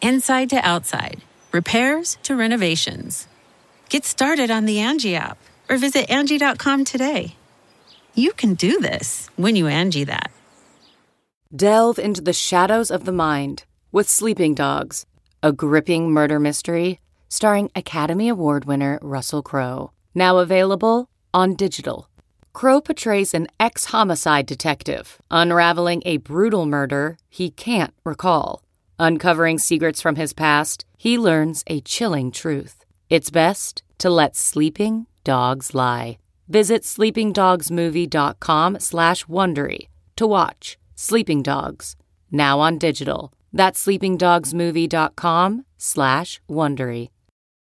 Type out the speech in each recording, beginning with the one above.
inside to outside, repairs to renovations. Get started on the Angie app or visit Angie.com today. You can do this when you Angie that. Delve into the shadows of the mind with Sleeping Dogs, a gripping murder mystery starring Academy Award winner Russell Crowe. Now available on digital. Crowe portrays an ex homicide detective unraveling a brutal murder he can't recall. Uncovering secrets from his past, he learns a chilling truth. It's best to let sleeping dogs lie. Visit sleepingdogsmovie.com slash Wondery to watch Sleeping Dogs, now on digital. That's sleepingdogsmovie.com slash Wondery.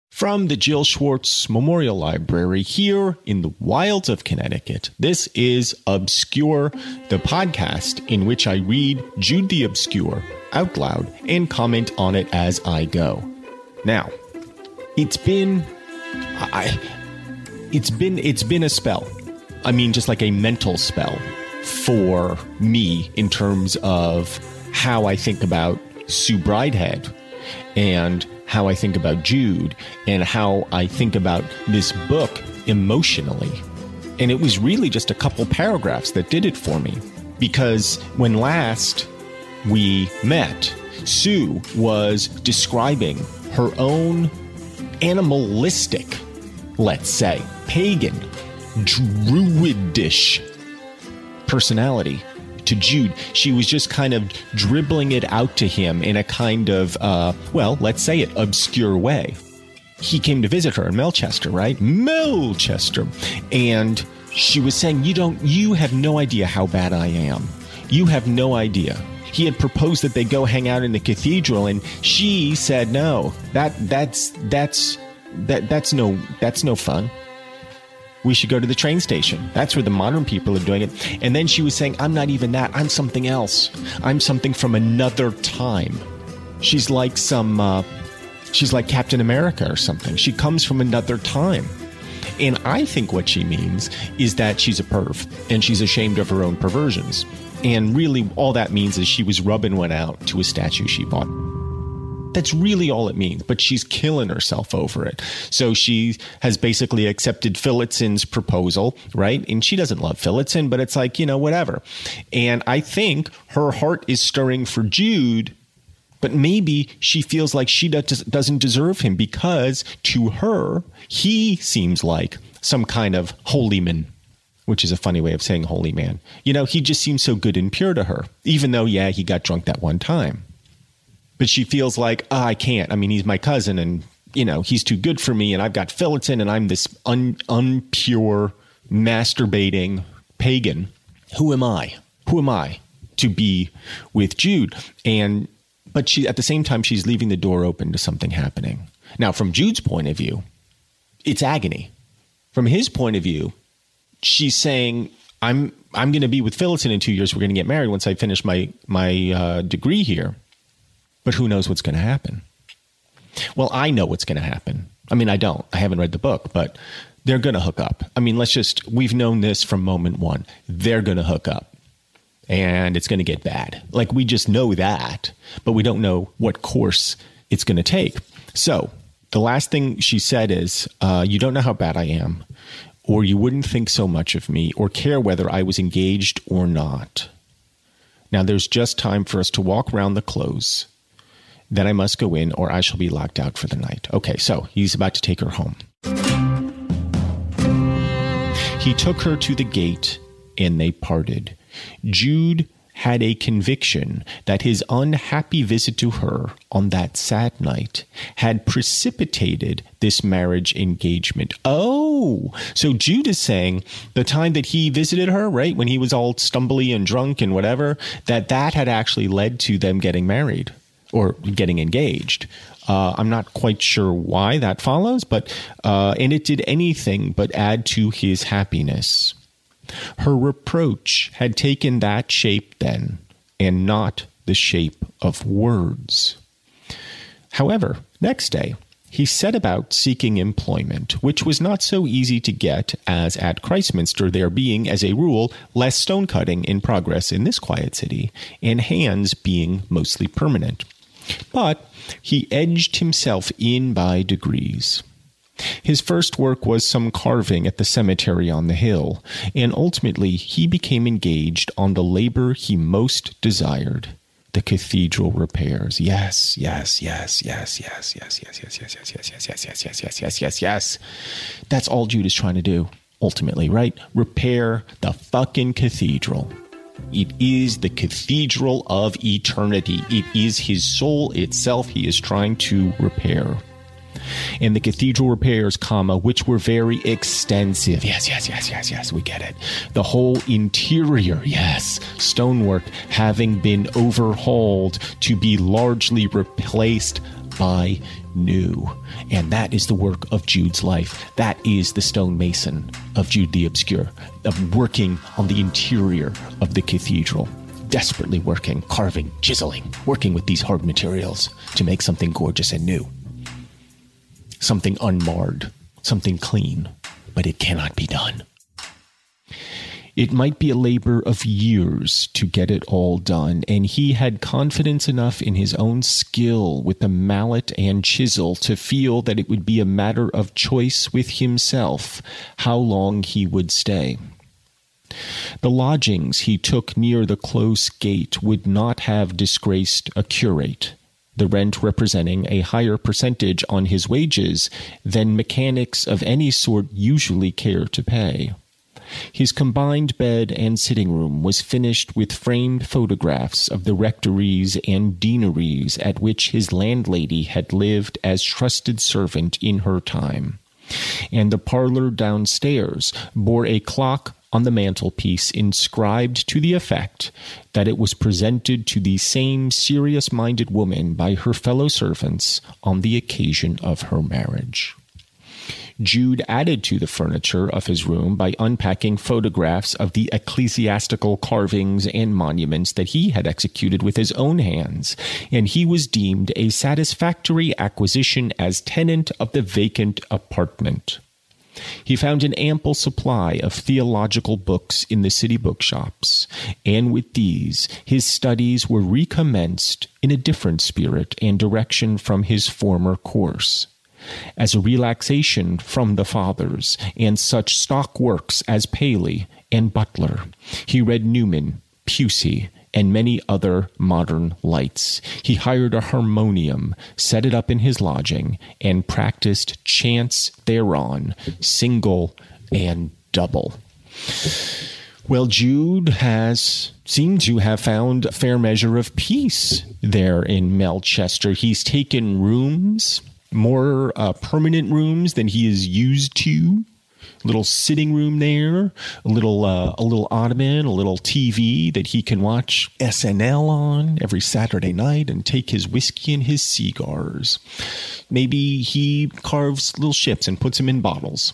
From the Jill Schwartz Memorial Library here in the wilds of Connecticut, this is Obscure, the podcast in which I read Jude the Obscure out loud and comment on it as I go. Now, it's been I it's been it's been a spell. I mean just like a mental spell for me in terms of how I think about Sue Bridehead and how I think about Jude and how I think about this book emotionally. And it was really just a couple paragraphs that did it for me. Because when last we met, Sue was describing her own animalistic, let's say, pagan, druidish personality to Jude. She was just kind of dribbling it out to him in a kind of, uh, well, let's say it, obscure way. He came to visit her in Melchester, right? Melchester. And she was saying, You don't, you have no idea how bad I am. You have no idea. He had proposed that they go hang out in the cathedral, and she said, No, that, that's, that's, that, that's no, that's no fun we should go to the train station. That's where the modern people are doing it. And then she was saying, I'm not even that. I'm something else. I'm something from another time. She's like some, uh, she's like Captain America or something. She comes from another time. And I think what she means is that she's a perv and she's ashamed of her own perversions. And really, all that means is she was rubbing one out to a statue she bought. That's really all it means, but she's killing herself over it. So she has basically accepted Phillotson's proposal, right? And she doesn't love Phillotson, but it's like, you know, whatever. And I think her heart is stirring for Jude but maybe she feels like she doesn't deserve him because to her, he seems like some kind of holy man, which is a funny way of saying holy man. You know, he just seems so good and pure to her, even though, yeah, he got drunk that one time but she feels like oh, I can't. I mean, he's my cousin, and you know he's too good for me, and I've got Phillotson, and I'm this un, unpure, masturbating pagan. Who am I? Who am I to be with Jude? And but she at the same time she's leaving the door open to something happening. Now, from Jude's point of view, it's agony. From his point of view, she's saying, "I'm I'm going to be with Phillotson in two years. We're going to get married once I finish my my uh, degree here." but who knows what's going to happen? Well, I know what's going to happen. I mean, I don't. I haven't read the book, but they're going to hook up. I mean, let's just, we've known this from moment one. They're going to hook up and it's going to get bad. Like we just know that, but we don't know what course it's going to take. So the last thing she said is, uh, You don't know how bad I am, or you wouldn't think so much of me, or care whether I was engaged or not. Now there's just time for us to walk round the close Then I must go in, or I shall be locked out for the night. Okay, so he's about to take her home. He took her to the gate, and they parted. Jude had a conviction that his unhappy visit to her on that sad night had precipitated this marriage engagement. Oh, so Jude is saying the time that he visited her, right, when he was all stumbly and drunk and whatever, that that had actually led to them getting married or getting engaged. Uh, I'm not quite sure why that follows, but uh, and it did anything but add to his happiness. Her reproach had taken that shape then, and not the shape of words. However, next day, he set about seeking employment, which was not so easy to get as at Christminster, there being, as a rule, less stone cutting in progress in this quiet city, and hands being mostly permanent. But he edged himself in by degrees. His first work was some carving at the cemetery on the hill, and ultimately he became engaged on the labor he most desired the cathedral repairs. Yes, yes, yes, yes, yes, yes, yes, yes, yes, yes, yes, yes, yes, yes, yes, yes, yes, yes, yes. That's all Jude is trying to do, ultimately, right? Repair the fucking cathedral. It is the cathedral of eternity. It is his soul itself he is trying to repair and the cathedral repairs, comma, which were very extensive. Yes, yes, yes, yes, yes, we get it. The whole interior, yes, stonework having been overhauled to be largely replaced by new. And that is the work of Jude's life. That is the stonemason of Jude the Obscure, of working on the interior of the cathedral desperately working, carving, chiseling, working with these hard materials to make something gorgeous and new something unmarred, something clean, but it cannot be done. It might be a labor of years to get it all done, and he had confidence enough in his own skill with the mallet and chisel to feel that it would be a matter of choice with himself how long he would stay. The lodgings he took near the close gate would not have disgraced a curate the rent representing a higher percentage on his wages than mechanics of any sort usually care to pay. His combined bed and sitting room was finished with framed photographs of the rectories and deaneries at which his landlady had lived as trusted servant in her time. And the parlor downstairs bore a clock on the mantelpiece inscribed to the effect that it was presented to the same serious minded woman by her fellow servants on the occasion of her marriage. Jude added to the furniture of his room by unpacking photographs of the ecclesiastical carvings and monuments that he had executed with his own hands, and he was deemed a satisfactory acquisition as tenant of the vacant apartment. He found an ample supply of theological books in the city bookshops, and with these his studies were recommenced in a different spirit and direction from his former course. As a relaxation from the Fathers and such stock works as Paley and Butler, he read Newman, Pusey, and many other modern lights. He hired a harmonium, set it up in his lodging, and practiced chants thereon, single and double. Well, Jude has seemed to have found a fair measure of peace there in Melchester. He's taken rooms, more uh, permanent rooms than he is used to little sitting room there, a little uh, a little ottoman, a little TV that he can watch SNL on every Saturday night and take his whiskey and his cigars. Maybe he carves little ships and puts them in bottles.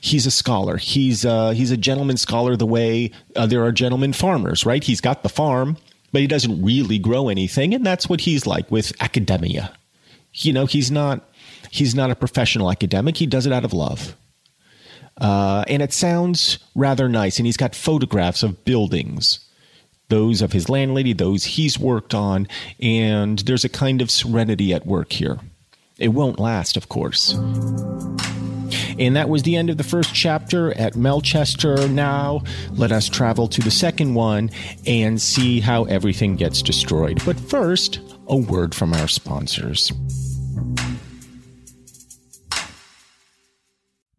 He's a scholar. He's uh, he's a gentleman scholar the way uh, there are gentlemen farmers, right? He's got the farm, but he doesn't really grow anything, and that's what he's like with academia. You know, he's not he's not a professional academic. He does it out of love. Uh, and it sounds rather nice. And he's got photographs of buildings, those of his landlady, those he's worked on. And there's a kind of serenity at work here. It won't last, of course. And that was the end of the first chapter at Melchester. Now, let us travel to the second one and see how everything gets destroyed. But first, a word from our sponsors.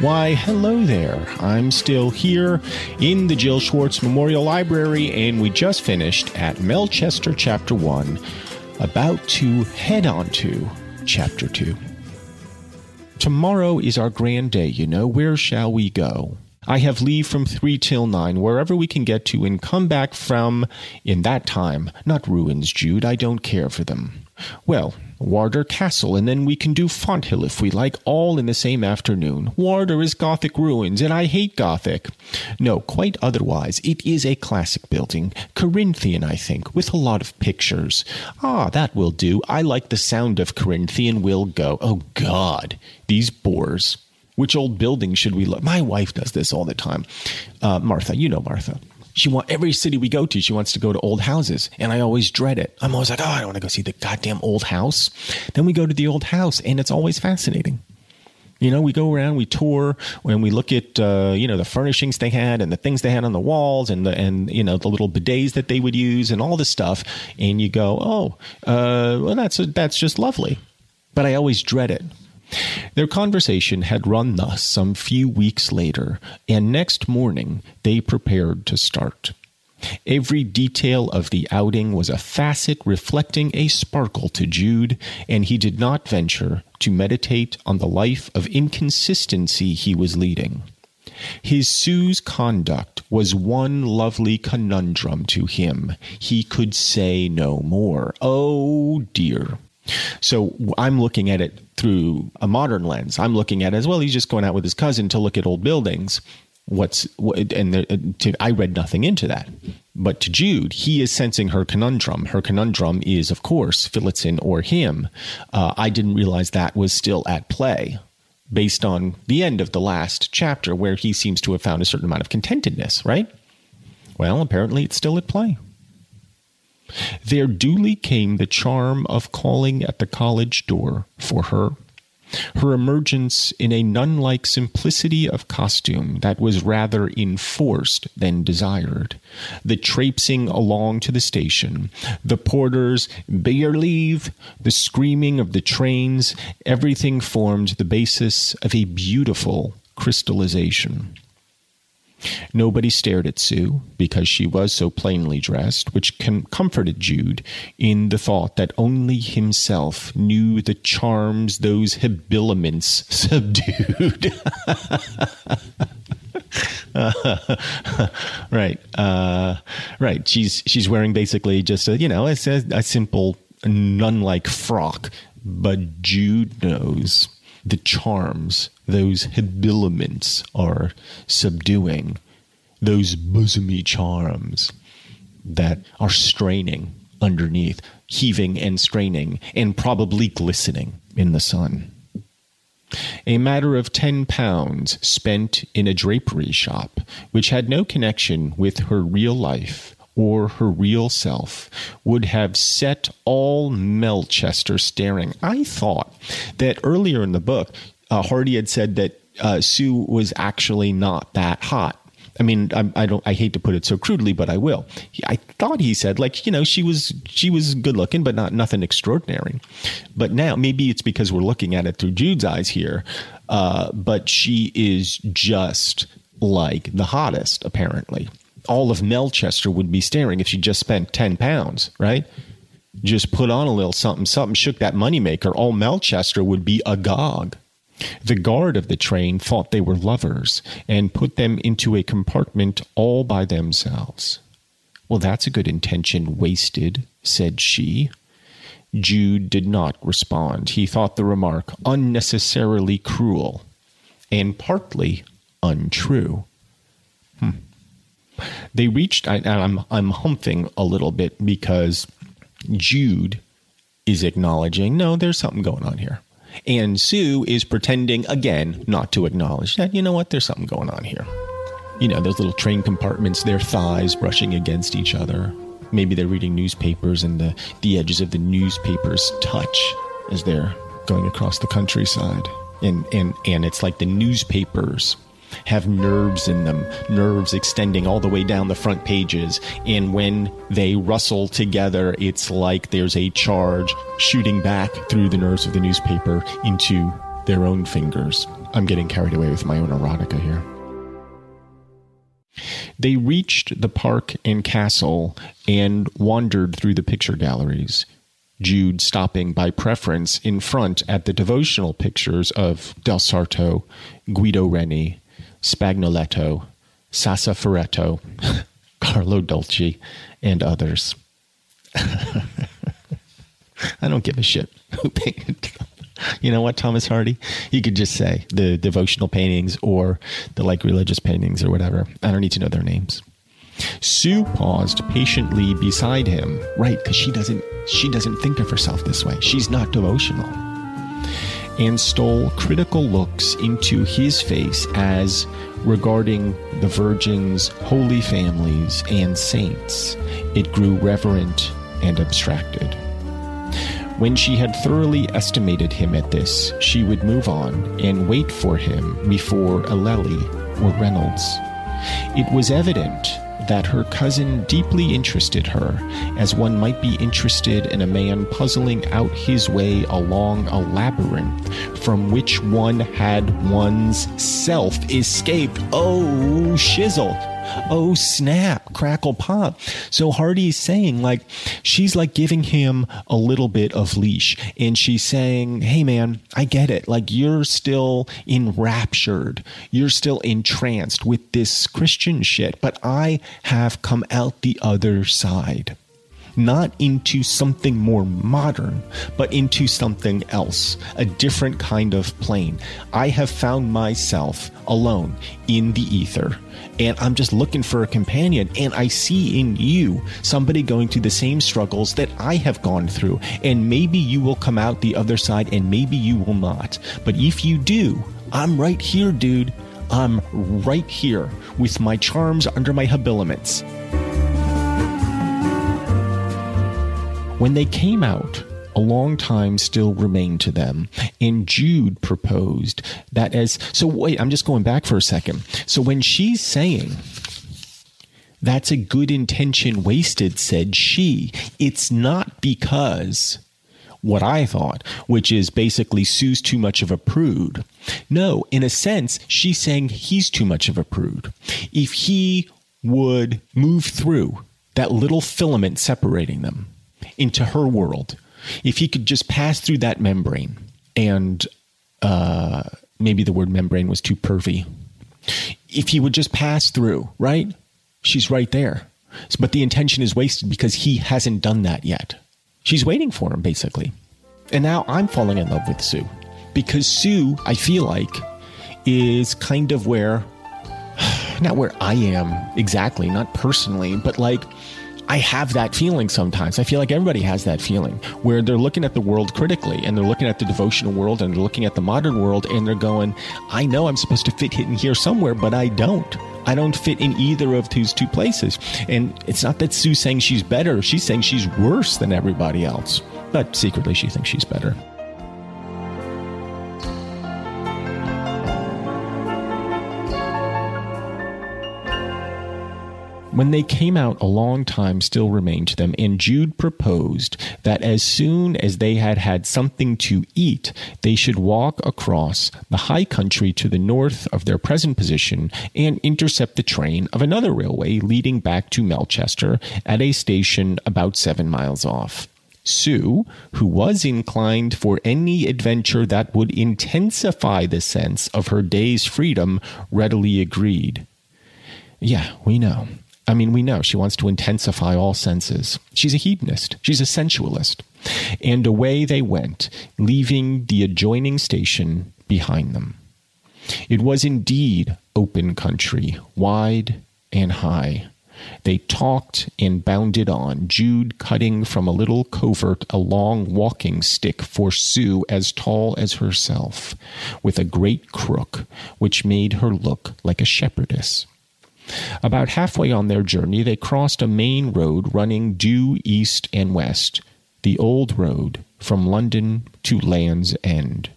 Why, hello there. I'm still here in the Jill Schwartz Memorial Library, and we just finished at Melchester Chapter 1, about to head on to Chapter 2. Tomorrow is our grand day, you know. Where shall we go? I have leave from 3 till 9, wherever we can get to, and come back from, in that time, not ruins, Jude, I don't care for them. Well, Wardour Castle, and then we can do Fonthill if we like, all in the same afternoon. Wardour is Gothic ruins, and I hate Gothic. No, quite otherwise. It is a classic building, Corinthian, I think, with a lot of pictures. Ah, that will do. I like the sound of Corinthian. We'll go. Oh God, these bores. Which old building should we look? My wife does this all the time. Uh, Martha, you know Martha she want every city we go to, she wants to go to old houses, and I always dread it. I'm always like, oh, I don't want to go see the goddamn old house. Then we go to the old house, and it's always fascinating. You know, we go around, we tour, and we look at uh, you know the furnishings they had and the things they had on the walls, and the and you know the little bidets that they would use, and all this stuff. And you go, oh, uh, well, that's that's just lovely. But I always dread it their conversation had run thus some few weeks later, and next morning they prepared to start. Every detail of the outing was a facet reflecting a sparkle to Jude, and he did not venture to meditate on the life of inconsistency he was leading. His Sue's conduct was one lovely conundrum to him. He could say no more. Oh dear. So I'm looking at it through a modern lens. I'm looking at it as well. He's just going out with his cousin to look at old buildings. What's and the, to, I read nothing into that. But to Jude, he is sensing her conundrum. Her conundrum is, of course, Phillotson or him. Uh, I didn't realize that was still at play based on the end of the last chapter, where he seems to have found a certain amount of contentedness, right? Well, apparently it's still at play. There duly came the charm of calling at the college door for her. Her emergence in a nun like simplicity of costume that was rather enforced than desired. The traipsing along to the station, the porter's bear leave, the screaming of the trains, everything formed the basis of a beautiful crystallization. Nobody stared at Sue because she was so plainly dressed, which com- comforted Jude in the thought that only himself knew the charms those habiliments subdued. uh, right, uh, right. She's she's wearing basically just a you know a, a simple nun-like frock, but Jude knows the charms those habiliments are subduing, those bosomy charms that are straining underneath, heaving and straining, and probably glistening in the sun. A matter of ten pounds spent in a drapery shop, which had no connection with her real life or her real self, would have set all Melchester staring. I thought that earlier in the book, uh, Hardy had said that uh, Sue was actually not that hot. I mean, I, I, don't. I hate to put it so crudely, but I will. I thought he said, like, you know, she was she was good looking, but not nothing extraordinary. But now, maybe it's because we're looking at it through Jude's eyes here. Uh, but she is just like the hottest, apparently. All of Melchester would be staring if she just spent ten pounds, right? Just put on a little something, something, shook that moneymaker. All Melchester would be agog. The guard of the train thought they were lovers and put them into a compartment all by themselves. Well, that's a good intention wasted, said she. Jude did not respond. He thought the remark unnecessarily cruel and partly untrue. They reached, I, I'm, I'm humping a little bit because Jude is acknowledging, no, there's something going on here. And Sue is pretending again not to acknowledge that, you know what, there's something going on here. You know, those little train compartments, their thighs brushing against each other. Maybe they're reading newspapers and the, the edges of the newspapers touch as they're going across the countryside. And, and, and it's like the newspapers have nerves in them, nerves extending all the way down the front pages. And when they rustle together, it's like there's a charge shooting back through the nerves of the newspaper into their own fingers. I'm getting carried away with my own erotica here. They reached the park and castle and wandered through the picture galleries. Jude stopping by preference in front at the devotional pictures of Del Sarto, Guido Reni, Spagnoletto, Sassoferrato, Carlo Dolci, and others. I don't give a shit who painted. You know what, Thomas Hardy? You could just say the devotional paintings or the like religious paintings or whatever. I don't need to know their names. Sue paused patiently beside him, right? Because she doesn't she doesn't think of herself this way. She's not devotional and stole critical looks into his face as regarding the Virgin's holy families and saints. It grew reverent and abstracted. When she had thoroughly estimated him at this, she would move on and wait for him before Lely or Reynolds. It was evident that her cousin deeply interested her, as one might be interested in a man puzzling out his way along a labyrinth from which one had one's self escaped. Oh, shizzle. Oh, snap, crackle, pop. So Hardy's saying, like, she's like giving him a little bit of leash. And she's saying, hey, man, I get it. Like, you're still enraptured. You're still entranced with this Christian shit. But I have come out the other side not into something more modern, but into something else, a different kind of plane. I have found myself alone in the ether, and I'm just looking for a companion. And I see in you somebody going through the same struggles that I have gone through. And maybe you will come out the other side, and maybe you will not. But if you do, I'm right here, dude. I'm right here with my charms under my habiliments. When they came out, a long time still remained to them. And Jude proposed that as so wait, I'm just going back for a second. So when she's saying that's a good intention wasted, said she, it's not because what I thought, which is basically Sue's too much of a prude. No, in a sense, she's saying he's too much of a prude. If he would move through that little filament separating them, into her world, if he could just pass through that membrane, and uh, maybe the word membrane was too pervy, if he would just pass through, right? She's right there. But the intention is wasted because he hasn't done that yet. She's waiting for him, basically. And now I'm falling in love with Sue because Sue, I feel like, is kind of where, not where I am exactly, not personally, but like I have that feeling sometimes. I feel like everybody has that feeling where they're looking at the world critically and they're looking at the devotional world and they're looking at the modern world and they're going, I know I'm supposed to fit in here somewhere, but I don't. I don't fit in either of these two places. And it's not that Sue's saying she's better, she's saying she's worse than everybody else. But secretly, she thinks she's better. When they came out, a long time still remained to them, and Jude proposed that as soon as they had had something to eat, they should walk across the high country to the north of their present position and intercept the train of another railway leading back to Melchester at a station about seven miles off. Sue, who was inclined for any adventure that would intensify the sense of her day's freedom, readily agreed. Yeah, we know. I mean, we know she wants to intensify all senses. She's a hedonist, she's a sensualist. And away they went, leaving the adjoining station behind them. It was indeed open country, wide and high. They talked and bounded on, Jude cutting from a little covert a long walking stick for Sue as tall as herself, with a great crook which made her look like a shepherdess. About halfway on their journey, they crossed a main road running due east and west, the old road from London to Land's End.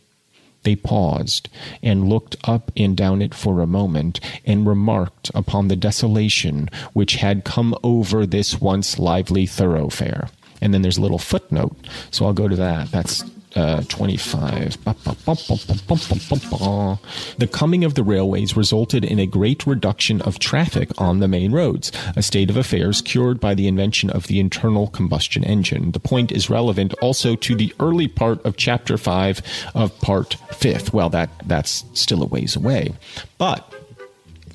They paused and looked up and down it for a moment and remarked upon the desolation which had come over this once lively thoroughfare. And then there's a little footnote, so I'll go to that. That's uh, 25. The coming of the railways resulted in a great reduction of traffic on the main roads, a state of affairs cured by the invention of the internal combustion engine. The point is relevant also to the early part of chapter 5 of part 5th. Well, that, that's still a ways away. But,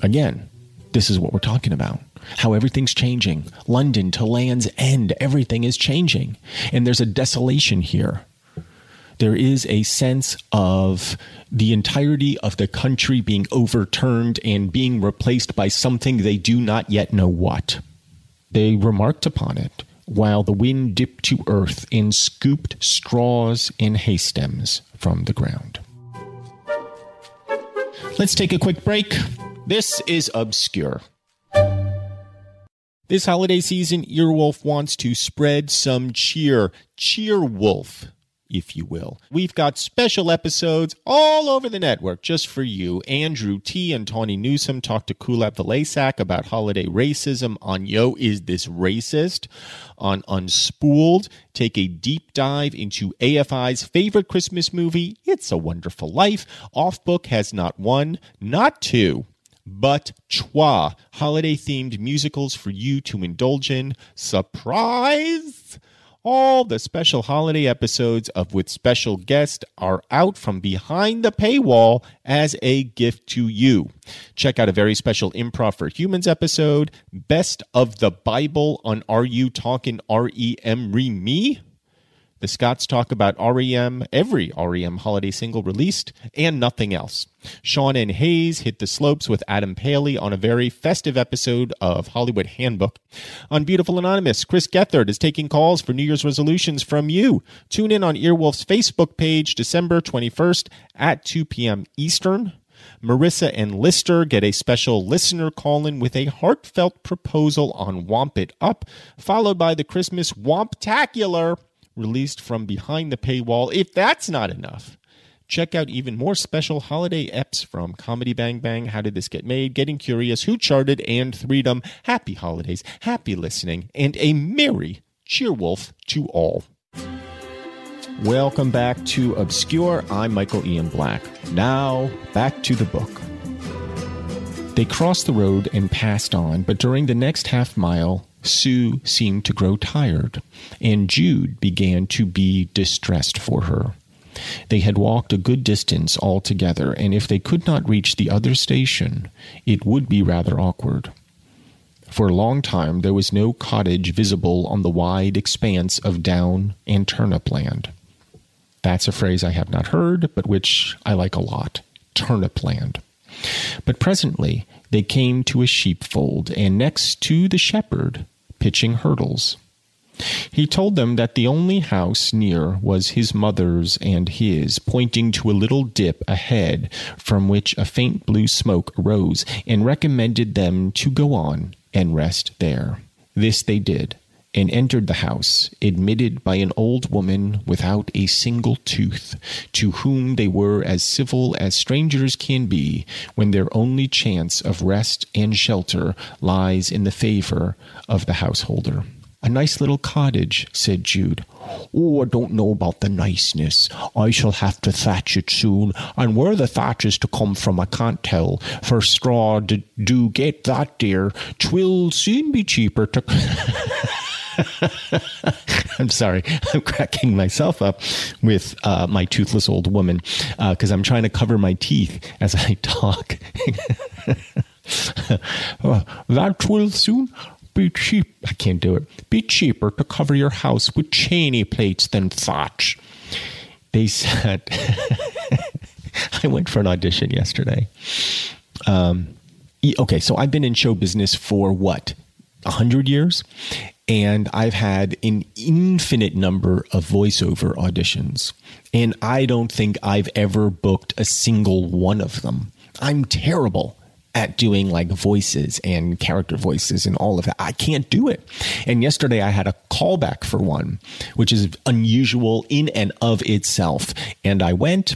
again, this is what we're talking about how everything's changing. London to Land's End, everything is changing. And there's a desolation here there is a sense of the entirety of the country being overturned and being replaced by something they do not yet know what. They remarked upon it while the wind dipped to earth and scooped straws and hay stems from the ground. Let's take a quick break. This is Obscure. This holiday season, Earwolf wants to spread some cheer. Cheer Wolf if you will. We've got special episodes all over the network just for you. Andrew T. and Tawny Newsome talk to Kulap Vilaysack about holiday racism on Yo, Is This Racist? On Unspooled, take a deep dive into AFI's favorite Christmas movie, It's a Wonderful Life. Off Book has not one, not two, but trois holiday themed musicals for you to indulge in. Surprise! All the special holiday episodes of With Special Guest are out from behind the paywall as a gift to you. Check out a very special Improv for Humans episode, Best of the Bible on Are You Talking REM Re Me? The Scotts talk about REM, every REM holiday single released, and nothing else. Sean and Hayes hit the slopes with Adam Pally on a very festive episode of Hollywood Handbook. On Beautiful Anonymous, Chris Gethard is taking calls for New Year's resolutions from you. Tune in on Earwolf's Facebook page December 21st at 2 p.m. Eastern. Marissa and Listler get a special listener call in with a heartfelt proposal on Womp It Up, followed by the Christmas Womptacular released from behind the paywall. If that's not enough, check out even more special holiday eps from Comedy Bang Bang, How Did This Get Made, Getting Curious, Who Charted, and Freedom. Happy holidays, happy listening, and a merry cheerwolf to all. Welcome back to Obscure. I'm Michael Ian Black. Now, back to the book. They crossed the road and passed on, but during the next half mile, Sue seemed to grow tired, and Jude began to be distressed for her. They had walked a good distance all together, and if they could not reach the other station, it would be rather awkward. For a long time there was no cottage visible on the wide expanse of down and turnip land. That's a phrase I have not heard, but which I like a lot turnip land. But presently they came to a sheepfold, and next to the shepherd pitching hurdles. He told them that the only house near was his mother's and his, pointing to a little dip ahead from which a faint blue smoke arose, and recommended them to go on and rest there. This they did, and entered the house, admitted by an old woman without a single tooth, to whom they were as civil as strangers can be when their only chance of rest and shelter lies in the favor of the householder. A nice little cottage, said Jude. Oh, I don't know about the niceness. I shall have to thatch it soon, and where the thatch is to come from I can't tell. For straw d- do get that, dear. Twill soon be cheaper to. I'm sorry, I'm cracking myself up with uh, my toothless old woman because uh, I'm trying to cover my teeth as I talk. uh, that will soon be cheap. I can't do it. Be cheaper to cover your house with Cheney plates than thatch. They said. I went for an audition yesterday. Um, okay, so I've been in show business for what, a hundred years, and I've had an infinite number of voiceover auditions, and I don't think I've ever booked a single one of them. I'm terrible at doing like voices and character voices and all of that. I can't do it. And yesterday I had a callback for one, which is unusual in and of itself. And I went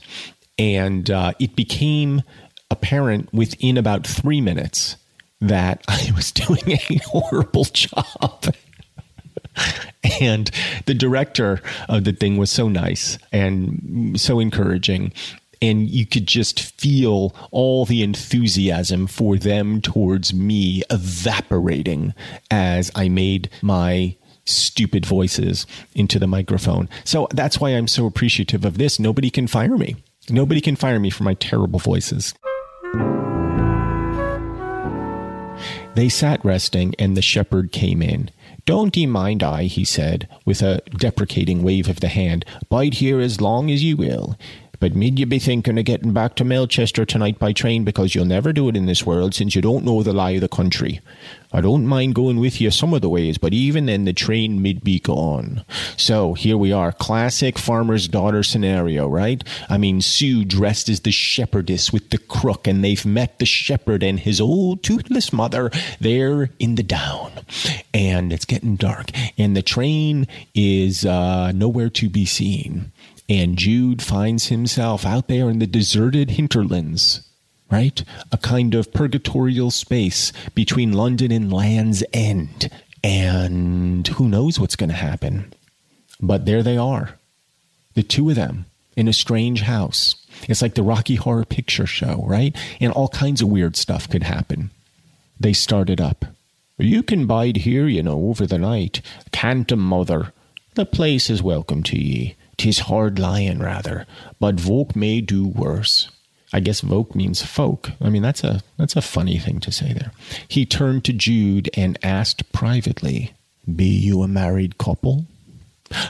and uh, it became apparent within about three minutes that I was doing a horrible job. and the director of the thing was so nice and so encouraging and you could just feel all the enthusiasm for them towards me evaporating as I made my stupid voices into the microphone. So that's why I'm so appreciative of this. Nobody can fire me. Nobody can fire me for my terrible voices. They sat resting, and the shepherd came in. Don't ye mind I, he said, with a deprecating wave of the hand. Bide here as long as ye will. But mid you be thinking of getting back to Melchester tonight by train because you'll never do it in this world since you don't know the lie of the country. I don't mind going with you some of the ways, but even then the train mid be gone. So here we are, classic farmer's daughter scenario, right? I mean, Sue dressed as the shepherdess with the crook, and they've met the shepherd and his old toothless mother there in the down. And it's getting dark, and the train is uh, nowhere to be seen. And Jude finds himself out there in the deserted hinterlands, right? A kind of purgatorial space between London and Land's End. And who knows what's going to happen? But there they are, the two of them in a strange house. It's like the Rocky Horror Picture Show, right? And all kinds of weird stuff could happen. They started up. You can bide here, you know, over the night. Can't mother. The place is welcome to ye. 'Tis hard lying, rather, but folk may do worse. I guess folk means folk. I mean, that's a that's a funny thing to say there. He turned to Jude and asked privately, "Be you a married couple?"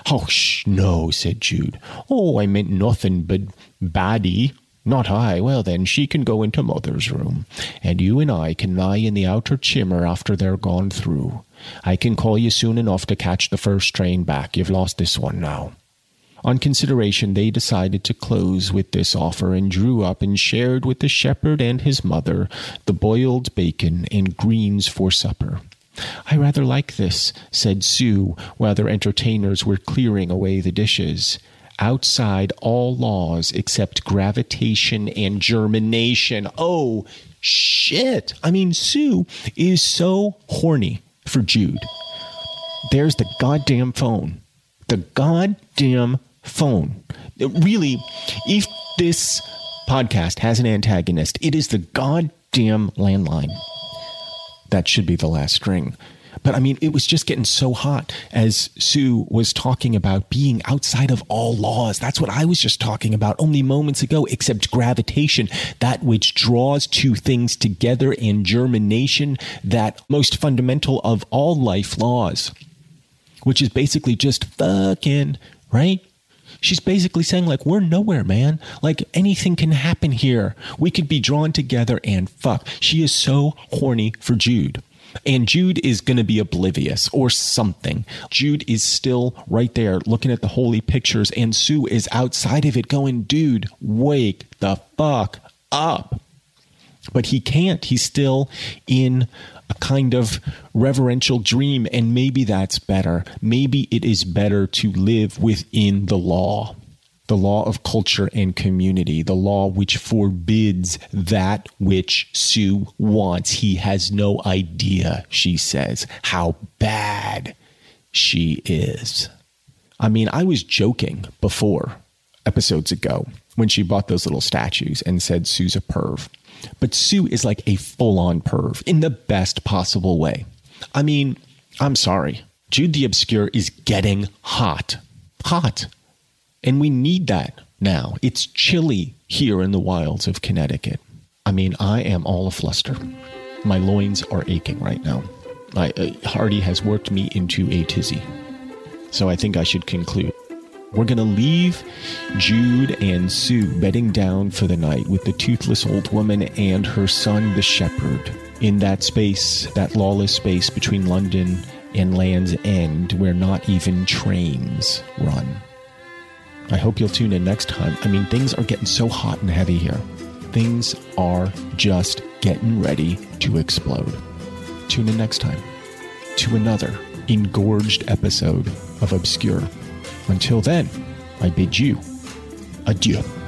"Oh, sh- no," said Jude. "Oh, I meant nothing but baddie." Not I. Well, then, she can go into mother's room, and you and I can lie in the outer chimmer after they're gone through. I can call you soon enough to catch the first train back. You've lost this one now. On consideration, they decided to close with this offer and drew up and shared with the shepherd and his mother the boiled bacon and greens for supper. I rather like this, said Sue, while their entertainers were clearing away the dishes. Outside all laws except gravitation and germination. Oh, shit. I mean, Sue is so horny for Jude. There's the goddamn phone. The goddamn phone. Really, if this podcast has an antagonist, it is the goddamn landline. That should be the last string. But I mean, it was just getting so hot as Sue was talking about being outside of all laws. That's what I was just talking about only moments ago, except gravitation, that which draws two things together, and germination, that most fundamental of all life laws, which is basically just fucking, right? She's basically saying, like, we're nowhere, man. Like, anything can happen here. We could be drawn together and fuck. She is so horny for Jude. And Jude is going to be oblivious or something. Jude is still right there looking at the holy pictures, and Sue is outside of it going, dude, wake the fuck up. But he can't. He's still in a kind of reverential dream, and maybe that's better. Maybe it is better to live within the law the law of culture and community, the law which forbids that which Sue wants. He has no idea, she says, how bad she is. I mean, I was joking before episodes ago when she bought those little statues and said Sue's a perv. But Sue is like a full on perv in the best possible way. I mean, I'm sorry. Jude the Obscure is getting hot. Hot. And we need that now. It's chilly here in the wilds of Connecticut. I mean, I am all afluster. My loins are aching right now. My, uh, Hardy has worked me into a tizzy. So I think I should conclude. We're going to leave Jude and Sue bedding down for the night with the toothless old woman and her son, the shepherd, in that space, that lawless space between London and Land's End where not even trains run. I hope you'll tune in next time. I mean, things are getting so hot and heavy here. Things are just getting ready to explode. Tune in next time to another engorged episode of Obscure. Until then, I bid you adieu.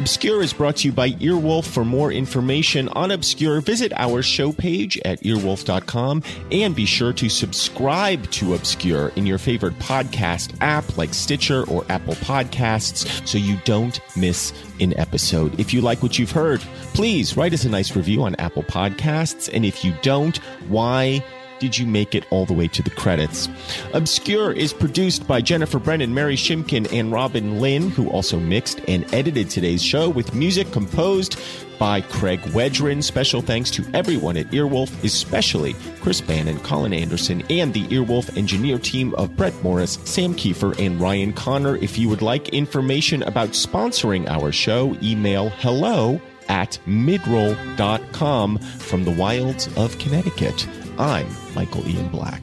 Obscure is brought to you by Earwolf. For more information on Obscure, visit our show page at earwolf.com and be sure to subscribe to Obscure in your favorite podcast app like Stitcher or Apple Podcasts so you don't miss an episode. If you like what you've heard, please write us a nice review on Apple Podcasts. And if you don't, why? Did you make it all the way to the credits? Obscure is produced by Jennifer Brennan, Mary Shimkin, and Robin Lynn, who also mixed and edited today's show with music composed by Craig Wedren. Special thanks to everyone at Earwolf, especially Chris Bannon, Colin Anderson, and the Earwolf engineer team of Brett Morris, Sam Kiefer, and Ryan Connor. If you would like information about sponsoring our show, email hello at midroll.com from the wilds of Connecticut. I'm Michael Ian Black.